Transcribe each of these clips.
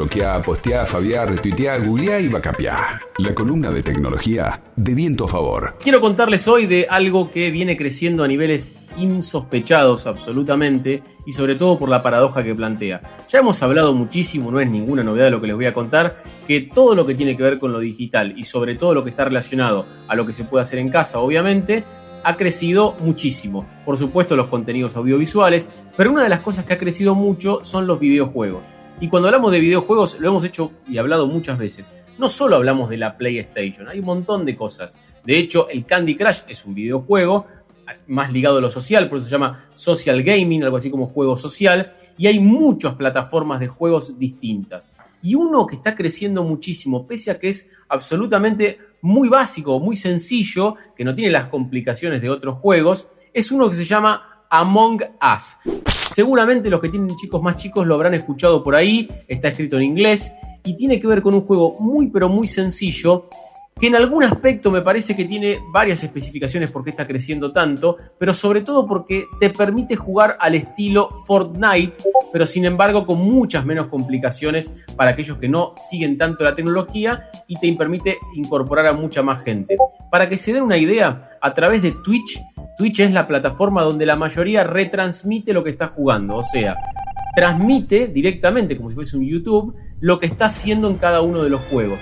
Bloquea, postea, fabiá, retuitea, googlea y vacapiá. La columna de tecnología de viento a favor. Quiero contarles hoy de algo que viene creciendo a niveles insospechados absolutamente y sobre todo por la paradoja que plantea. Ya hemos hablado muchísimo, no es ninguna novedad lo que les voy a contar, que todo lo que tiene que ver con lo digital y sobre todo lo que está relacionado a lo que se puede hacer en casa, obviamente, ha crecido muchísimo. Por supuesto los contenidos audiovisuales, pero una de las cosas que ha crecido mucho son los videojuegos. Y cuando hablamos de videojuegos, lo hemos hecho y hablado muchas veces. No solo hablamos de la PlayStation, hay un montón de cosas. De hecho, el Candy Crush es un videojuego más ligado a lo social, por eso se llama social gaming, algo así como juego social, y hay muchas plataformas de juegos distintas. Y uno que está creciendo muchísimo, pese a que es absolutamente muy básico, muy sencillo, que no tiene las complicaciones de otros juegos, es uno que se llama Among Us. Seguramente los que tienen chicos más chicos lo habrán escuchado por ahí, está escrito en inglés y tiene que ver con un juego muy pero muy sencillo que en algún aspecto me parece que tiene varias especificaciones por qué está creciendo tanto, pero sobre todo porque te permite jugar al estilo Fortnite, pero sin embargo con muchas menos complicaciones para aquellos que no siguen tanto la tecnología y te permite incorporar a mucha más gente. Para que se den una idea, a través de Twitch, Twitch es la plataforma donde la mayoría retransmite lo que está jugando, o sea, transmite directamente, como si fuese un YouTube, lo que está haciendo en cada uno de los juegos.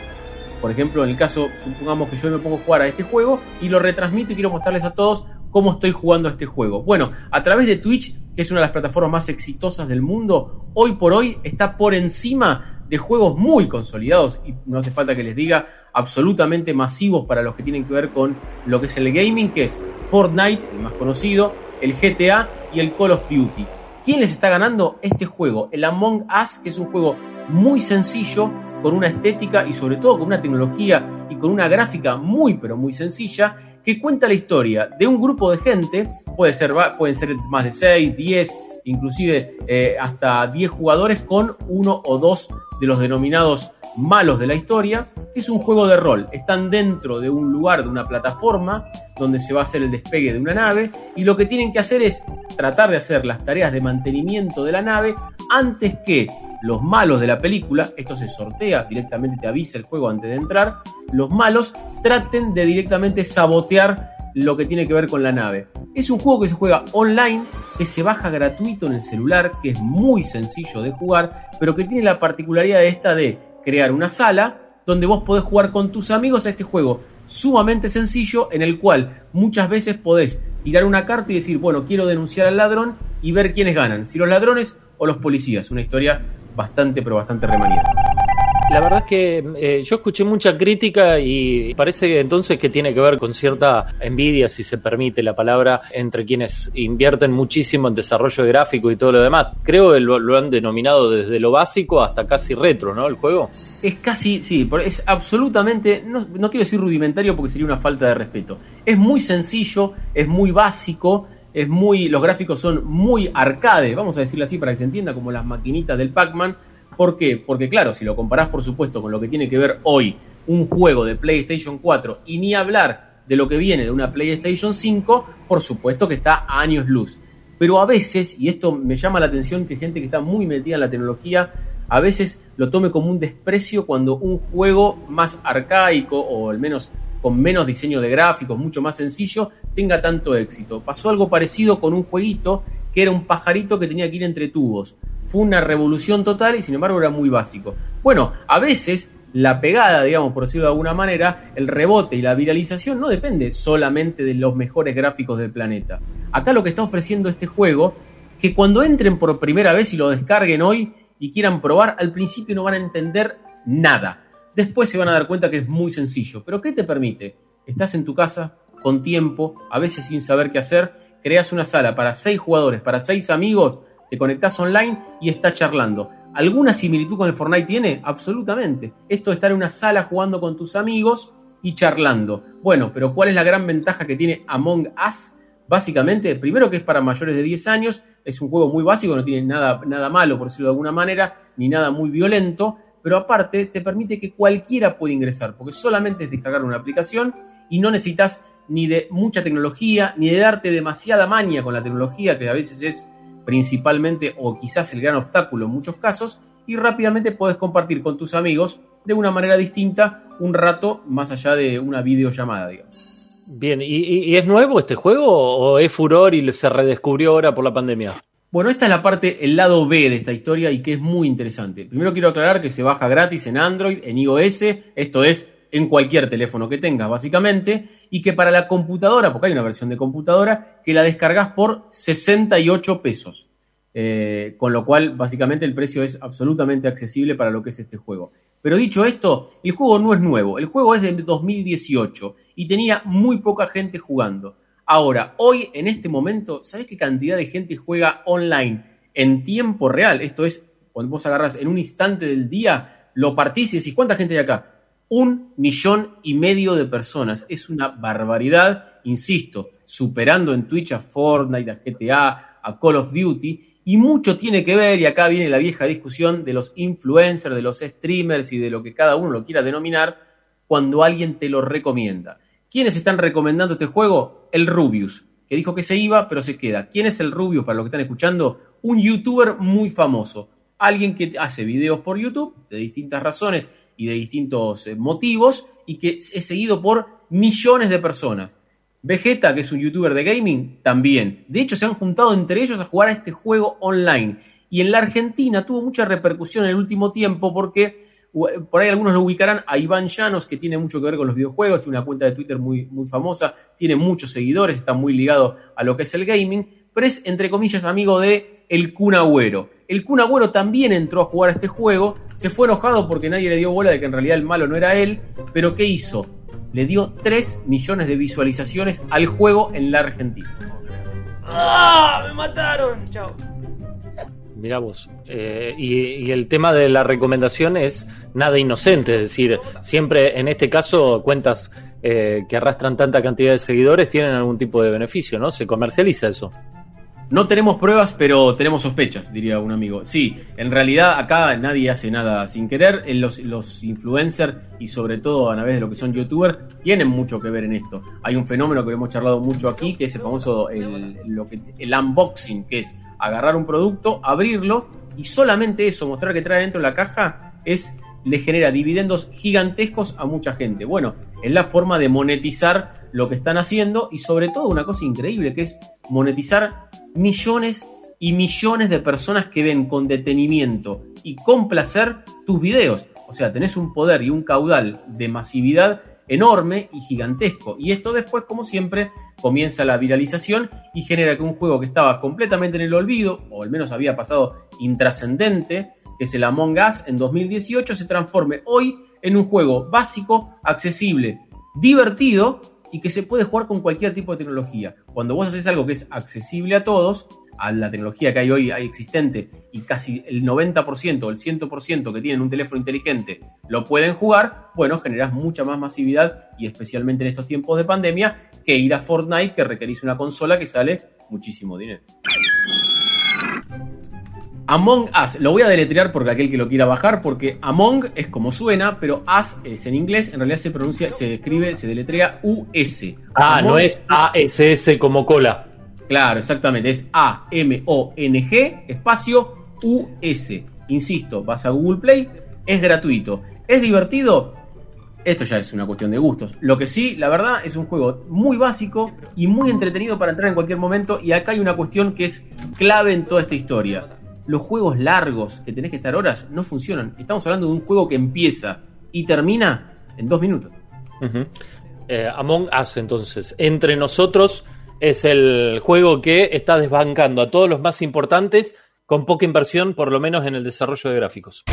Por ejemplo, en el caso, supongamos que yo me pongo a jugar a este juego y lo retransmito y quiero mostrarles a todos cómo estoy jugando a este juego. Bueno, a través de Twitch, que es una de las plataformas más exitosas del mundo, hoy por hoy está por encima de juegos muy consolidados y no hace falta que les diga absolutamente masivos para los que tienen que ver con lo que es el gaming, que es Fortnite, el más conocido, el GTA y el Call of Duty. ¿Quién les está ganando este juego? El Among Us, que es un juego muy sencillo, con una estética y sobre todo con una tecnología y con una gráfica muy pero muy sencilla que cuenta la historia de un grupo de gente, puede ser, pueden ser más de 6, 10, inclusive eh, hasta 10 jugadores con uno o dos de los denominados malos de la historia, que es un juego de rol. Están dentro de un lugar, de una plataforma, donde se va a hacer el despegue de una nave, y lo que tienen que hacer es tratar de hacer las tareas de mantenimiento de la nave antes que los malos de la película, esto se sortea, directamente te avisa el juego antes de entrar, los malos traten de directamente sabotear lo que tiene que ver con la nave. Es un juego que se juega online, que se baja gratuito en el celular, que es muy sencillo de jugar, pero que tiene la particularidad de esta de crear una sala donde vos podés jugar con tus amigos a este juego sumamente sencillo en el cual muchas veces podés tirar una carta y decir, bueno, quiero denunciar al ladrón y ver quiénes ganan, si los ladrones o los policías. Una historia bastante, pero bastante remanida. La verdad es que eh, yo escuché mucha crítica y parece entonces que tiene que ver con cierta envidia, si se permite la palabra, entre quienes invierten muchísimo en desarrollo de gráfico y todo lo demás. Creo que lo, han denominado desde lo básico hasta casi retro, ¿no? El juego. Es casi, sí, es absolutamente, no, no quiero decir rudimentario porque sería una falta de respeto. Es muy sencillo, es muy básico es muy, los gráficos son muy arcade, vamos a decirlo así para que se entienda, como las maquinitas del Pac-Man. ¿Por qué? Porque claro, si lo comparás por supuesto con lo que tiene que ver hoy un juego de PlayStation 4 y ni hablar de lo que viene de una PlayStation 5, por supuesto que está a años luz. Pero a veces, y esto me llama la atención que gente que está muy metida en la tecnología, a veces lo tome como un desprecio cuando un juego más arcaico o al menos con menos diseño de gráficos, mucho más sencillo, tenga tanto éxito. Pasó algo parecido con un jueguito que era un pajarito que tenía que ir entre tubos. Fue una revolución total y sin embargo era muy básico. Bueno, a veces la pegada, digamos, por decirlo de alguna manera, el rebote y la viralización no depende solamente de los mejores gráficos del planeta. Acá lo que está ofreciendo este juego, que cuando entren por primera vez y lo descarguen hoy y quieran probar, al principio no van a entender nada Después se van a dar cuenta que es muy sencillo. ¿Pero qué te permite? Estás en tu casa, con tiempo, a veces sin saber qué hacer, creas una sala para seis jugadores, para seis amigos, te conectás online y estás charlando. ¿Alguna similitud con el Fortnite tiene? Absolutamente. Esto de estar en una sala jugando con tus amigos y charlando. Bueno, pero ¿cuál es la gran ventaja que tiene Among Us? Básicamente, primero que es para mayores de 10 años, es un juego muy básico, no tiene nada, nada malo, por decirlo de alguna manera, ni nada muy violento, pero aparte te permite que cualquiera pueda ingresar, porque solamente es descargar una aplicación y no necesitas ni de mucha tecnología, ni de darte demasiada maña con la tecnología, que a veces es principalmente o quizás el gran obstáculo en muchos casos, y rápidamente puedes compartir con tus amigos de una manera distinta un rato más allá de una videollamada, digamos. Bien, ¿y, es nuevo este juego o es furor y se redescubrió ahora por la pandemia? Bueno, esta es la parte, el lado B de esta historia y que es muy interesante. Primero quiero aclarar que se baja gratis en Android, en iOS, esto es en cualquier teléfono que tengas básicamente, y que para la computadora, porque hay una versión de computadora, que la descargas por 68 pesos. Eh, con lo cual, básicamente, el precio es absolutamente accesible para lo que es este juego. Pero dicho esto, el juego no es nuevo, el juego es de 2018 y tenía muy poca gente jugando. Ahora, hoy, en este momento, ¿sabes qué cantidad de gente juega online en tiempo real? Esto es, cuando vos agarras en un instante del día, lo partís y decís, ¿cuánta gente hay acá? Un millón y medio de personas. Es una barbaridad, insisto, superando en Twitch a Fortnite, a GTA, a Call of Duty. Y mucho tiene que ver, y acá viene la vieja discusión de los influencers, de los streamers y de lo que cada uno lo quiera denominar, cuando alguien te lo recomienda. ¿Quiénes están recomendando este juego? El Rubius, que dijo que se iba, pero se queda. ¿Quién es el Rubius, para los que están escuchando? Un youtuber muy famoso. Alguien que hace videos por YouTube de distintas razones y de distintos eh, motivos y que es seguido por millones de personas. Vegeta, que es un youtuber de gaming, también. De hecho, se han juntado entre ellos a jugar a este juego online. Y en la Argentina tuvo mucha repercusión en el último tiempo porque por ahí algunos lo ubicarán a Iván Llanos, que tiene mucho que ver con los videojuegos, tiene una cuenta de Twitter muy, muy famosa, tiene muchos seguidores, está muy ligado a lo que es el gaming, pero es, entre comillas, amigo de El Kun Agüero. El Kun Agüero también entró a jugar a este juego, se fue enojado porque nadie le dio bola de que en realidad el malo no era él, pero ¿qué hizo? Le dio 3 millones de visualizaciones al juego en la Argentina. ¡Ah! ¡Me mataron! Chao. Mira vos. Eh, y, el tema de la recomendación es nada inocente, es decir, siempre en este caso cuentas eh, que arrastran tanta cantidad de seguidores tienen algún tipo de beneficio, ¿no? Se comercializa eso. No tenemos pruebas, pero tenemos sospechas, diría un amigo. Sí, en realidad acá nadie hace nada sin querer. Eh, los, los influencers y sobre todo a través de lo que son youtubers tienen mucho que ver en esto. Hay un fenómeno que hemos charlado mucho aquí, que es el famoso el, unboxing, que es agarrar un producto, abrirlo y solamente eso, mostrar que trae dentro la caja, es le genera dividendos gigantescos a mucha gente. Bueno, es la forma de monetizar lo que están haciendo y sobre todo una cosa increíble que es monetizar millones y millones de personas que ven con detenimiento y con placer tus videos. O sea, tenés un poder y un caudal de masividad enorme y gigantesco. Y esto después, como siempre, comienza la viralización y genera que un juego que estaba completamente en el olvido, o al menos había pasado intrascendente, que es el Among Us en 2018, se transforme hoy en un juego básico, accesible, divertido y que se puede jugar con cualquier tipo de tecnología. Cuando vos haces algo que es accesible a todos, a la tecnología que hay hoy hay existente y casi el 90% o el 100% que tienen un teléfono inteligente lo pueden jugar, bueno, generas mucha más masividad y especialmente en estos tiempos de pandemia que ir a Fortnite que requerís una consola que sale muchísimo dinero. Among Us, lo voy a deletrear porque aquel que lo quiera bajar, porque Among es como suena, pero Us es en inglés, en realidad se pronuncia, se escribe, se deletrea US. Ah, no es ASS como cola. Claro, exactamente, es A-M-O-N-G, espacio US. Insisto, vas a Google Play, es gratuito. ¿Es divertido? Esto ya es una cuestión de gustos. Lo que sí, la verdad, es un juego muy básico y muy entretenido para entrar en cualquier momento. Y acá hay una cuestión que es clave en toda esta historia los juegos largos que tenés que estar horas no funcionan. Estamos hablando de un juego que empieza y termina en dos minutos. Eh, Among Us, entonces, entre nosotros es el juego que está desbancando a todos los más importantes con poca inversión, por lo menos en el desarrollo de gráficos.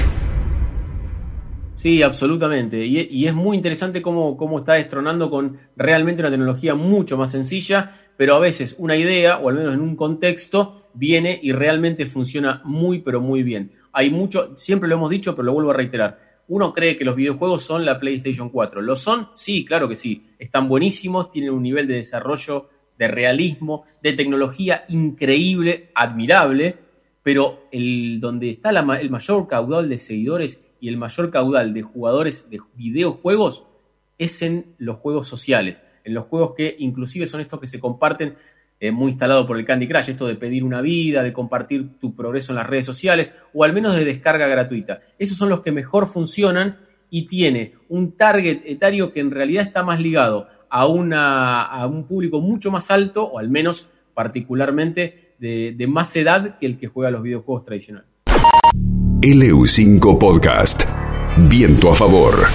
Sí, absolutamente. Y, es muy interesante cómo, cómo está destronando con realmente una tecnología mucho más sencilla pero a veces una idea, o al menos en un contexto, viene y realmente funciona muy, pero muy bien. Hay mucho, siempre lo hemos dicho, pero lo vuelvo a reiterar. Uno cree que los videojuegos son la PlayStation 4. ¿Lo son? Sí, claro que sí. Están buenísimos, tienen un nivel de desarrollo, de realismo, de tecnología increíble, admirable, pero el, donde está el mayor caudal de seguidores y el mayor caudal de jugadores de videojuegos es en los juegos sociales en los juegos que inclusive son estos que se comparten eh, muy instalado por el Candy Crush, esto de pedir una vida, de compartir tu progreso en las redes sociales o al menos de descarga gratuita. Esos son los que mejor funcionan y tiene un target etario que en realidad está más ligado a, una, a un público mucho más alto, o al menos particularmente de, de más edad que el que juega los videojuegos tradicionales. LU5 Podcast. Viento a favor.